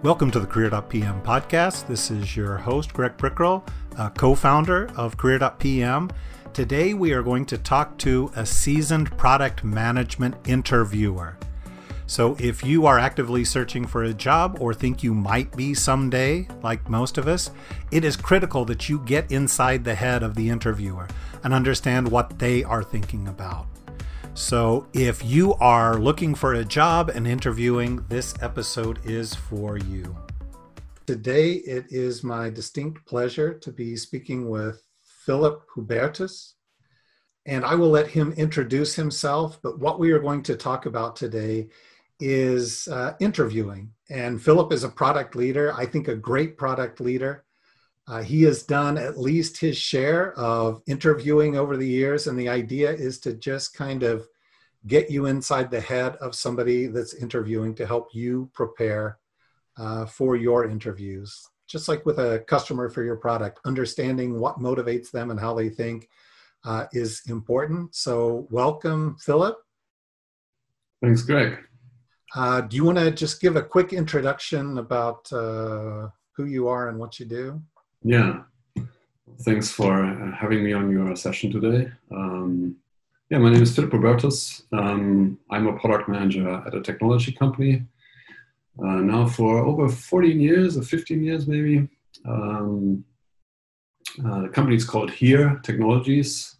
Welcome to the Career.pm podcast. This is your host, Greg Prickril, co founder of Career.pm. Today, we are going to talk to a seasoned product management interviewer. So, if you are actively searching for a job or think you might be someday, like most of us, it is critical that you get inside the head of the interviewer and understand what they are thinking about. So, if you are looking for a job and interviewing, this episode is for you. Today, it is my distinct pleasure to be speaking with Philip Hubertus, and I will let him introduce himself. But what we are going to talk about today is uh, interviewing. And Philip is a product leader, I think a great product leader. Uh, he has done at least his share of interviewing over the years, and the idea is to just kind of get you inside the head of somebody that's interviewing to help you prepare uh, for your interviews. Just like with a customer for your product, understanding what motivates them and how they think uh, is important. So, welcome, Philip. Thanks, Greg. Uh, do you want to just give a quick introduction about uh, who you are and what you do? Yeah. Thanks for uh, having me on your session today. Um, yeah, my name is Philip Hubertus. Um, I'm a product manager at a technology company uh, now for over 14 years or 15 years maybe. Um, uh, the company is called Here Technologies.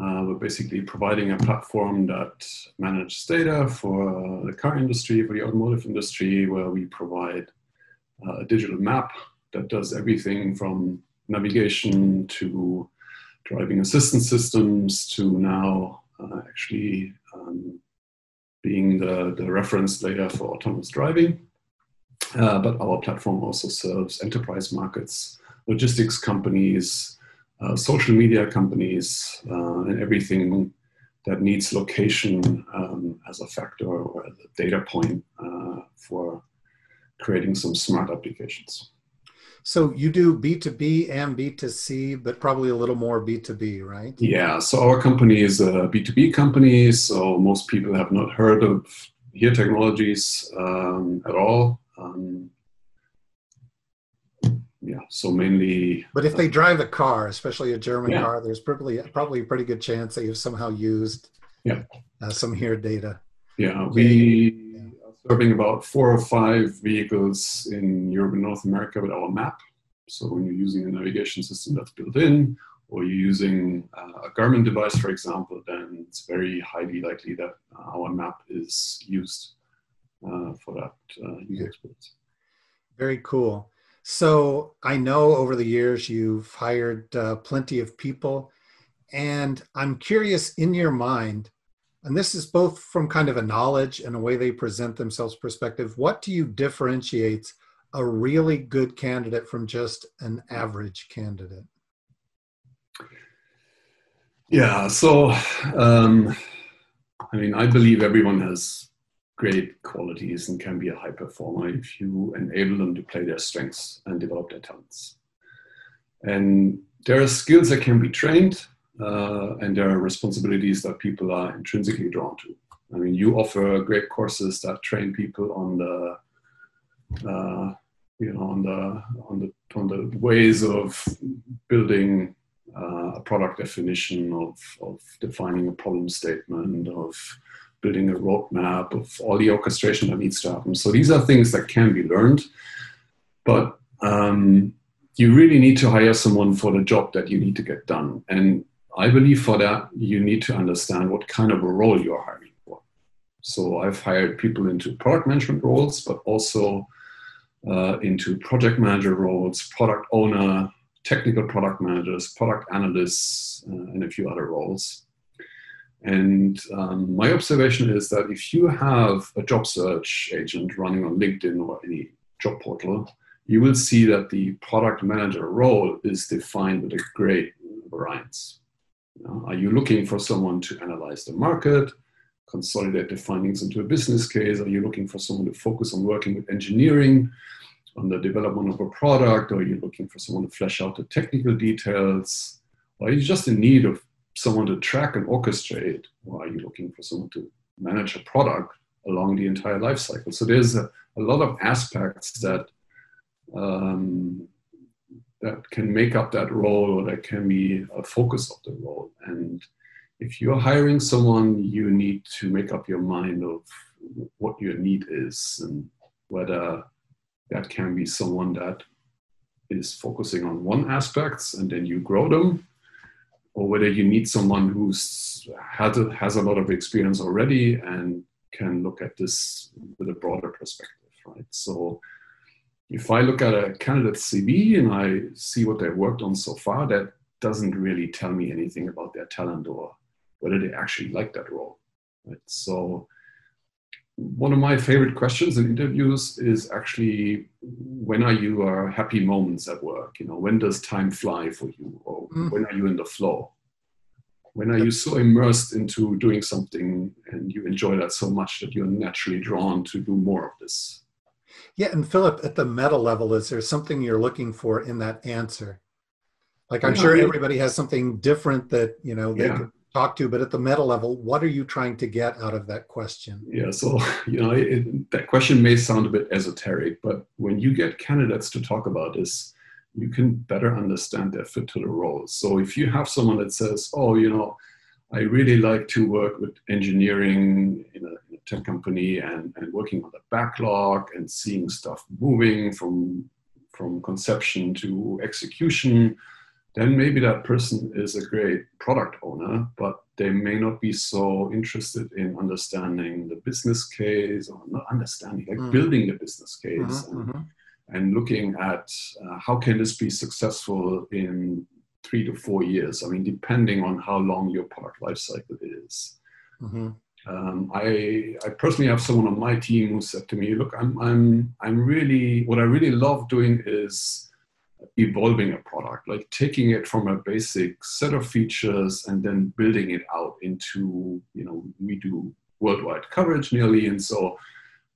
Uh, we're basically providing a platform that manages data for the car industry, for the automotive industry, where we provide uh, a digital map that does everything from navigation to driving assistance systems to now uh, actually um, being the, the reference layer for autonomous driving. Uh, but our platform also serves enterprise markets, logistics companies, uh, social media companies, uh, and everything that needs location um, as a factor or a data point uh, for creating some smart applications. So you do B2B and B2C, but probably a little more B2B, right? Yeah. So our company is a B2B company. So most people have not heard of Here Technologies um, at all. Um, yeah. So mainly. But if they drive a car, especially a German yeah. car, there's probably probably a pretty good chance that you've somehow used yeah. Uh, some Here data. Yeah. We serving about four or five vehicles in Europe and North America with our map. So when you're using a navigation system that's built in, or you're using uh, a Garmin device, for example, then it's very highly likely that our map is used uh, for that uh, user experience. Very cool. So I know over the years you've hired uh, plenty of people, and I'm curious in your mind, and this is both from kind of a knowledge and a way they present themselves perspective. What do you differentiate a really good candidate from just an average candidate? Yeah so um, i mean i believe everyone has great qualities and can be a high performer if you enable them to play their strengths and develop their talents. And there are skills that can be trained uh, and there are responsibilities that people are intrinsically drawn to. I mean, you offer great courses that train people on the, uh, you know, on the on the on the ways of building uh, a product definition, of of defining a problem statement, of building a roadmap, of all the orchestration that needs to happen. So these are things that can be learned, but um, you really need to hire someone for the job that you need to get done. And I believe for that, you need to understand what kind of a role you're hiring for. So I've hired people into product management roles, but also uh, into project manager roles, product owner, technical product managers, product analysts, uh, and a few other roles. And um, my observation is that if you have a job search agent running on LinkedIn or any job portal, you will see that the product manager role is defined with a great variance. Are you looking for someone to analyze the market, consolidate the findings into a business case? Are you looking for someone to focus on working with engineering on the development of a product? Or are you looking for someone to flesh out the technical details? Or are you just in need of someone to track and orchestrate? Or are you looking for someone to manage a product along the entire life cycle? So there's a, a lot of aspects that um, that can make up that role or that can be a focus of the role. And if you're hiring someone, you need to make up your mind of what your need is and whether that can be someone that is focusing on one aspect and then you grow them or whether you need someone who's had has a lot of experience already and can look at this with a broader perspective right so if I look at a candidate's CV and I see what they've worked on so far, that doesn't really tell me anything about their talent or whether they actually like that role. Right? So, one of my favorite questions in interviews is actually when are your happy moments at work? You know, when does time fly for you, or mm. when are you in the flow? When are you so immersed into doing something and you enjoy that so much that you're naturally drawn to do more of this? Yeah, and Philip, at the meta level, is there something you're looking for in that answer? Like I'm yeah, sure everybody has something different that you know they yeah. could talk to, but at the meta level, what are you trying to get out of that question? Yeah, so you know it, that question may sound a bit esoteric, but when you get candidates to talk about this, you can better understand their fit to the role. So if you have someone that says, "Oh, you know," I really like to work with engineering in a, tech company and, and working on the backlog and seeing stuff moving from, from conception to execution. Then maybe that person is a great product owner, but they may not be so interested in understanding the business case or not understanding, like mm-hmm. building the business case mm-hmm. and, mm-hmm. and, looking at uh, how can this be successful in three to four years. I mean, depending on how long your product life cycle is. Um, I, I personally have someone on my team who said to me, "Look, I'm, I'm, I'm really what I really love doing is evolving a product, like taking it from a basic set of features and then building it out into, you know, we do worldwide coverage nearly, and so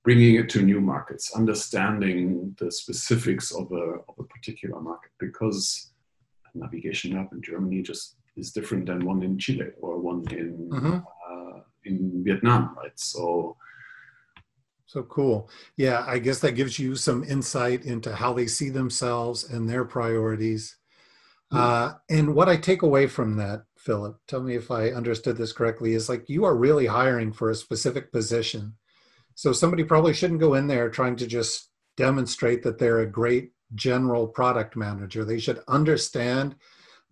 bringing it to new markets, understanding the specifics of a, of a particular market, because a navigation map in Germany just is different than one in Chile or one in mm-hmm. In Vietnam, right? So. So cool. Yeah, I guess that gives you some insight into how they see themselves and their priorities. Mm-hmm. Uh, and what I take away from that, Philip, tell me if I understood this correctly, is like you are really hiring for a specific position. So somebody probably shouldn't go in there trying to just demonstrate that they're a great general product manager. They should understand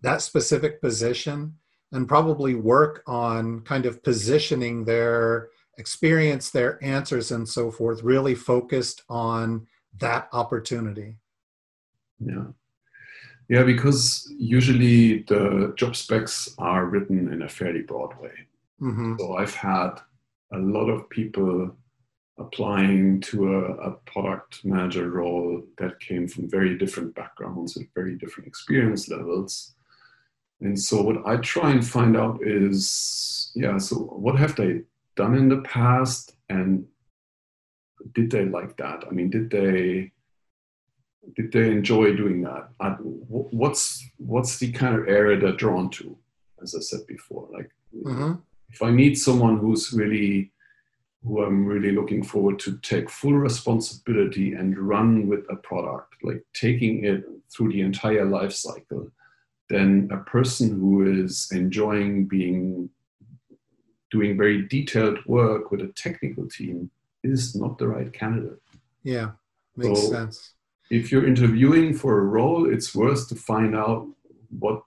that specific position and probably work on kind of positioning their experience, their answers, and so forth, really focused on that opportunity. Yeah. Yeah, because usually the job specs are written in a fairly broad way. Mm-hmm. So I've had a lot of people applying to a, a, product manager role that came from very different backgrounds and very different experience levels. And so, what I try and find out is yeah, so what have they done in the past and did they like that? I mean, did they? Did they enjoy doing that? what's what's the kind of area they're drawn to? As I said before, like mm-hmm. if I need someone who's really who I'm really looking forward to take full responsibility and run with a product, like taking it through the entire life cycle, then a person who is enjoying being doing very detailed work with a technical team is not the right candidate. Yeah, makes so sense. If you're interviewing for a role, it's worth to find out what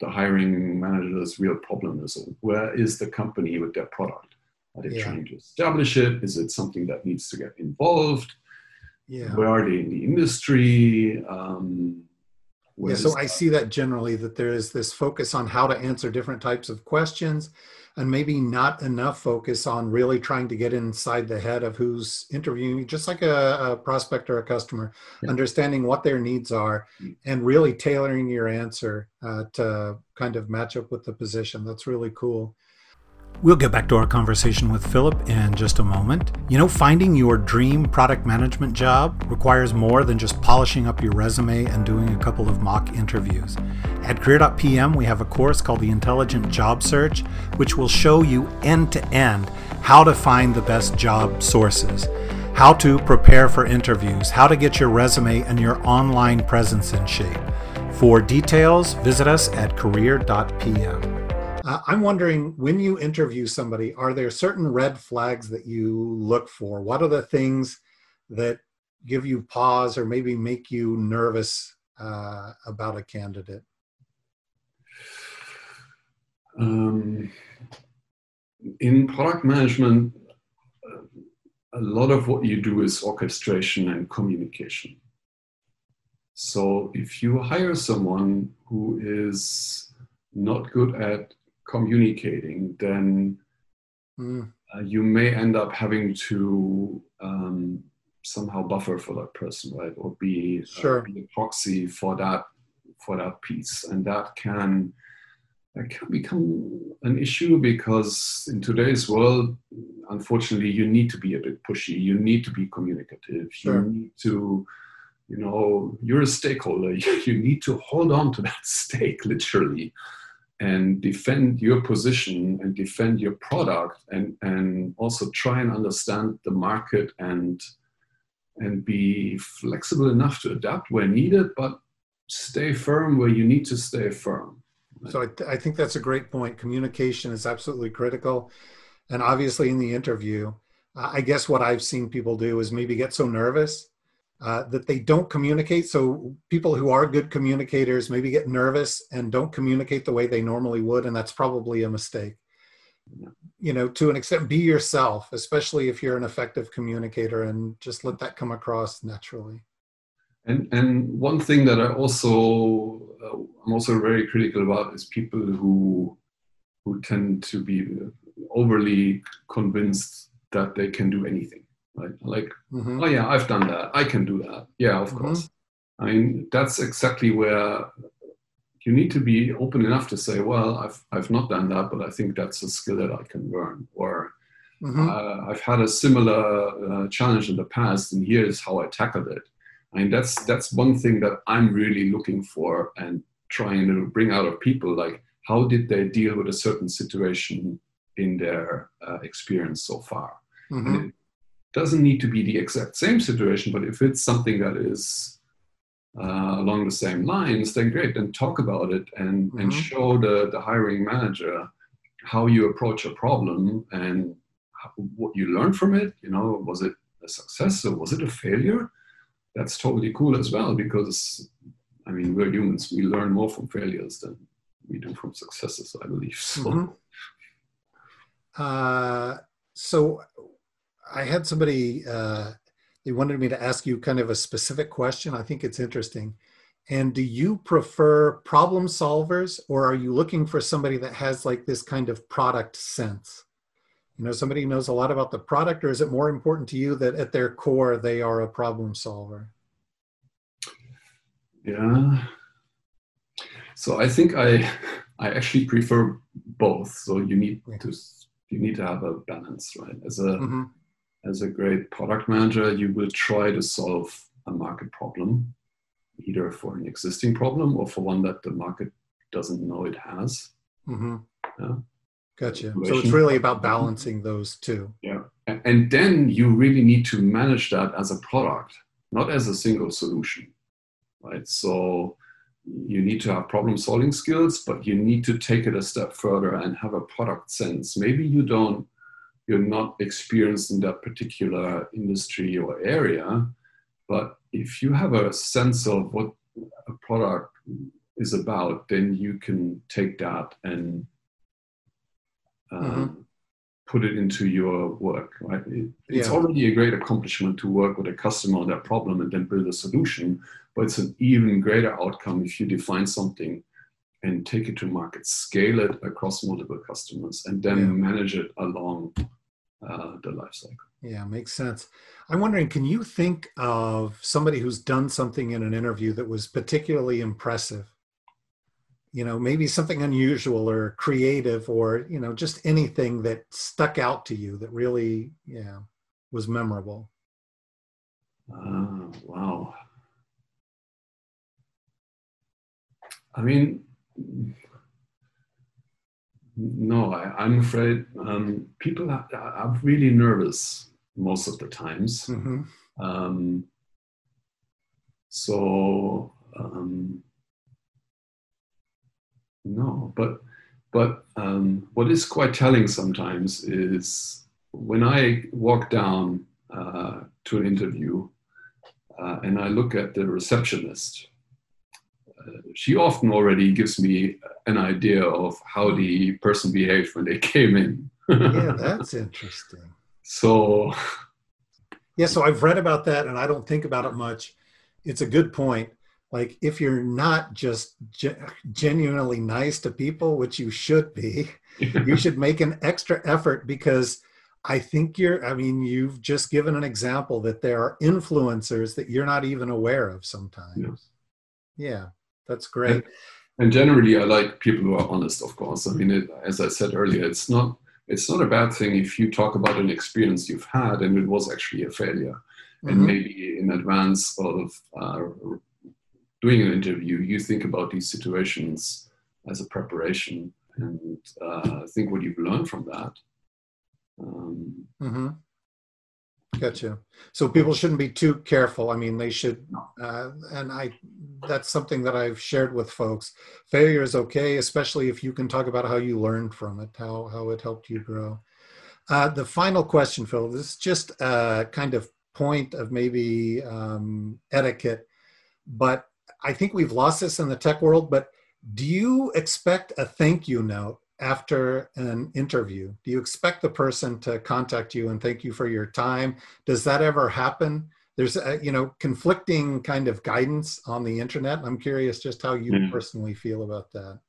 the hiring manager's real problem is. or Where is the company with their product? Are they yeah. trying to establish it? Is it something that needs to get involved? Yeah. Where are they in the industry? Um, yeah, so I see that generally that there is this focus on how to answer different types of questions and maybe not enough focus on really trying to get inside the head of who's interviewing, you, just like a, a prospect or a customer, yeah. understanding what their needs are and really tailoring your answer uh, to kind of match up with the position. That's really cool. We'll get back to our conversation with Philip in just a moment. You know, finding your dream product management job requires more than just polishing up your resume and doing a couple of mock interviews. At Career.pm, we have a course called the Intelligent Job Search, which will show you end to end how to find the best job sources. how to prepare for interviews, how to get your resume and your online presence in shape. For details, visit us at career.pm. Uh, I'm wondering when you interview somebody, are there certain red flags that you look for? What are the things that give you pause or maybe make you nervous uh, about a candidate? Um, in product management, a lot of what you do is orchestration and communication. So if you hire someone who is not good at communicating, then mm. uh, you may end up having to um, somehow buffer for that person, right, or be, uh, sure. uh, be a proxy for that for that piece, and that can that can become an issue because in today's world, unfortunately, you need to be a bit pushy. You need to be communicative. Sure. You need to, you know, you're a stakeholder. You need to hold on to that stake, literally, and defend your position and defend your product, and and also try and understand the market and and be flexible enough to adapt where needed, but stay firm where you need to stay firm so I, th- I think that's a great point. Communication is absolutely critical. And obviously, in the interview, I guess what I've seen people do is maybe get so nervous uh, that they don't communicate. So people who are good communicators maybe get nervous and don't communicate the way they normally would, and that's probably a mistake. You know, to an extent, be yourself, especially if you're an effective communicator, and just let that come across naturally. And and one thing that I also uh, I'm also very critical about is people who who tend to be overly convinced that they can do anything. Right? Like, mm-hmm. oh yeah, I've done that. I can do that. Yeah, of mm-hmm. course. I mean, that's exactly where you need to be open enough to say, well, I've I've not done that, but I think that's a skill that I can learn. Or mm-hmm. uh, I've had a similar uh, challenge in the past, and here's how I tackled it I mean, that's that's one thing that I'm really looking for and trying to bring out of people. Like, how did they deal with a certain situation in their uh, experience so far? Mm-hmm. Doesn't need to be the exact same situation, but if it's something that is uh, along the same lines, then great. Then talk about it and mm-hmm. and show the the hiring manager how you approach a problem and how, what you learned from it. You know, was it a success or was it a failure? that's totally cool as well because I mean we're humans. We learn more from failures than we do from successes. I believe so. Mm-hmm. Uh, so I had somebody. Uh, they wanted me to ask you kind of a specific question. I think it's interesting. And do you prefer problem solvers or are you looking for somebody that has like this kind of product sense? You know, somebody knows a lot about the product, or is it more important to you that at their core they are a problem solver? Yeah. So I think I I actually prefer both. So you need to you need to have a balance, right? As a mm-hmm. As a great product manager, you will try to solve a market problem, either for an existing problem or for one that the market doesn't know it has. Mm-hmm. Yeah. Gotcha. So it's really about balancing those two. Yeah. And then you really need to manage that as a product, not as a single solution. Right. So you need to have problem solving skills, but you need to take it a step further and have a product sense. Maybe you don't, you're not experienced in that particular industry or area, but if you have a sense of what a product is about, then you can take that and mm-hmm. Um, put it into your work. Right? It, it's yeah. already a great accomplishment to work with a customer on their problem and then build a solution, but it's an even greater outcome if you define something and take it to market, scale it across multiple customers, and then yeah. manage it along uh, the life cycle. Yeah, makes sense. I'm wondering, can you think of somebody who's done something in an interview that was particularly impressive you know maybe something unusual or creative or you know just anything that stuck out to you that really yeah was memorable uh, wow i mean no I, am afraid um, people are, are, really nervous most of the times. Mm-hmm. Um, so um, no, but but um, what is quite telling sometimes is when I walk down uh, to an interview uh, and I look at the receptionist. She often already gives me an idea of how the person behaved when they came in. yeah, that's interesting. So, yeah, so I've read about that and I don't think about it much. It's a good point. Like, if you're not just ge- genuinely nice to people, which you should be, you should make an extra effort because I think you're, I mean, you've just given an example that there are influencers that you're not even aware of sometimes. Yes. Yeah, that's great. And, and, generally, I like people who are honest, of course. I mean, it, as I said earlier, it's not, it's not a bad thing if you talk about an experience you've had and it was actually a failure. Mm-hmm. And maybe in advance of uh, doing an interview, you think about these situations as a preparation and uh, think what you've learned from that. Um, mm-hmm. Gotcha. So people shouldn't be too careful. I mean, they should, uh, and I, that's something that I've shared with folks. Failure is okay, especially if you can talk about how you learned from it, how how it helped you grow. Uh, the final question, Phil. This is just a kind of point of maybe um, etiquette, but I think we've lost this in the tech world. But do you expect a thank you note after an interview? Do you expect the person to contact you and thank you for your time? Does that ever happen? There's a, you know conflicting kind of guidance on the internet. I'm curious just how you mm. personally feel about that.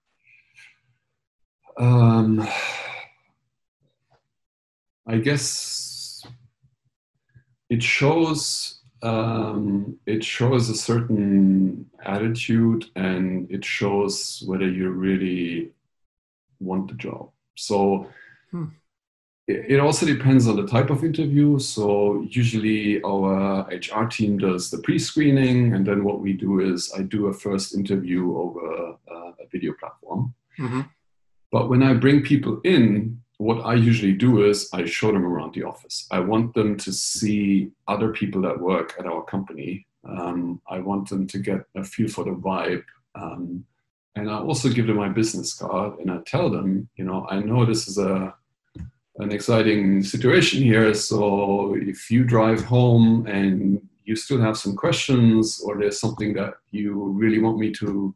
Um, I guess it shows um, it shows a certain attitude and it shows whether you're really want the job. So hmm. it, it also depends on the type of interview. So usually our HR team does the pre-screening, and then what we do is I do a first interview over uh, a video platform. Mm-hmm. But when I bring people in, what I usually do is I show them around the office. I want them to see other people that work at our company. Um, I want them to get a feel for the vibe. Um, and I also give them my business card and I tell them, you know, I know this is a an exciting situation here. So if you drive home and you still have some questions or there's something that you really want me to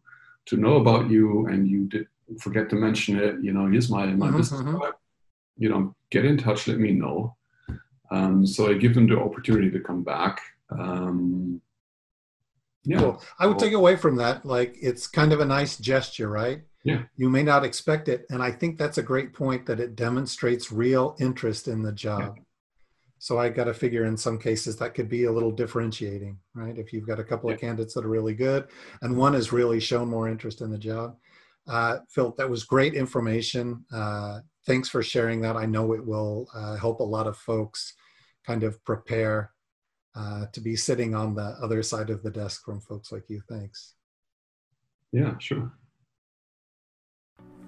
to know about you and you did forget to mention it, you know, here's my my mm-hmm. business mm-hmm. card. You know, get in touch, let me know. Um, so I give them the opportunity to come back. Um, yeah. Cool. I would take away from that, like it's kind of a nice gesture, right? Yeah. You may not expect it. And I think that's a great point that it demonstrates real interest in the job. Yeah. So I got to figure in some cases that could be a little differentiating, right? If you've got a couple yeah. of candidates that are really good and one has really shown more interest in the job. Uh, Phil, that was great information. Uh, thanks for sharing that. I know it will uh, help a lot of folks kind of prepare uh, to be sitting on the other side of the desk from folks like you. Thanks. Yeah, sure.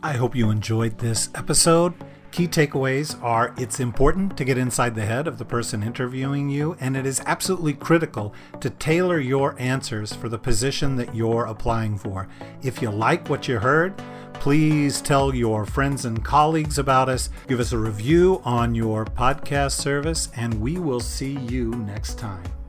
I hope you enjoyed this episode. Key takeaways are it's important to get inside the head of the person interviewing you, and it is absolutely critical to tailor your answers for the position that you're applying for. If you like what you heard, please tell your friends and colleagues about us. Give us a review on your podcast service, and we will see you next time.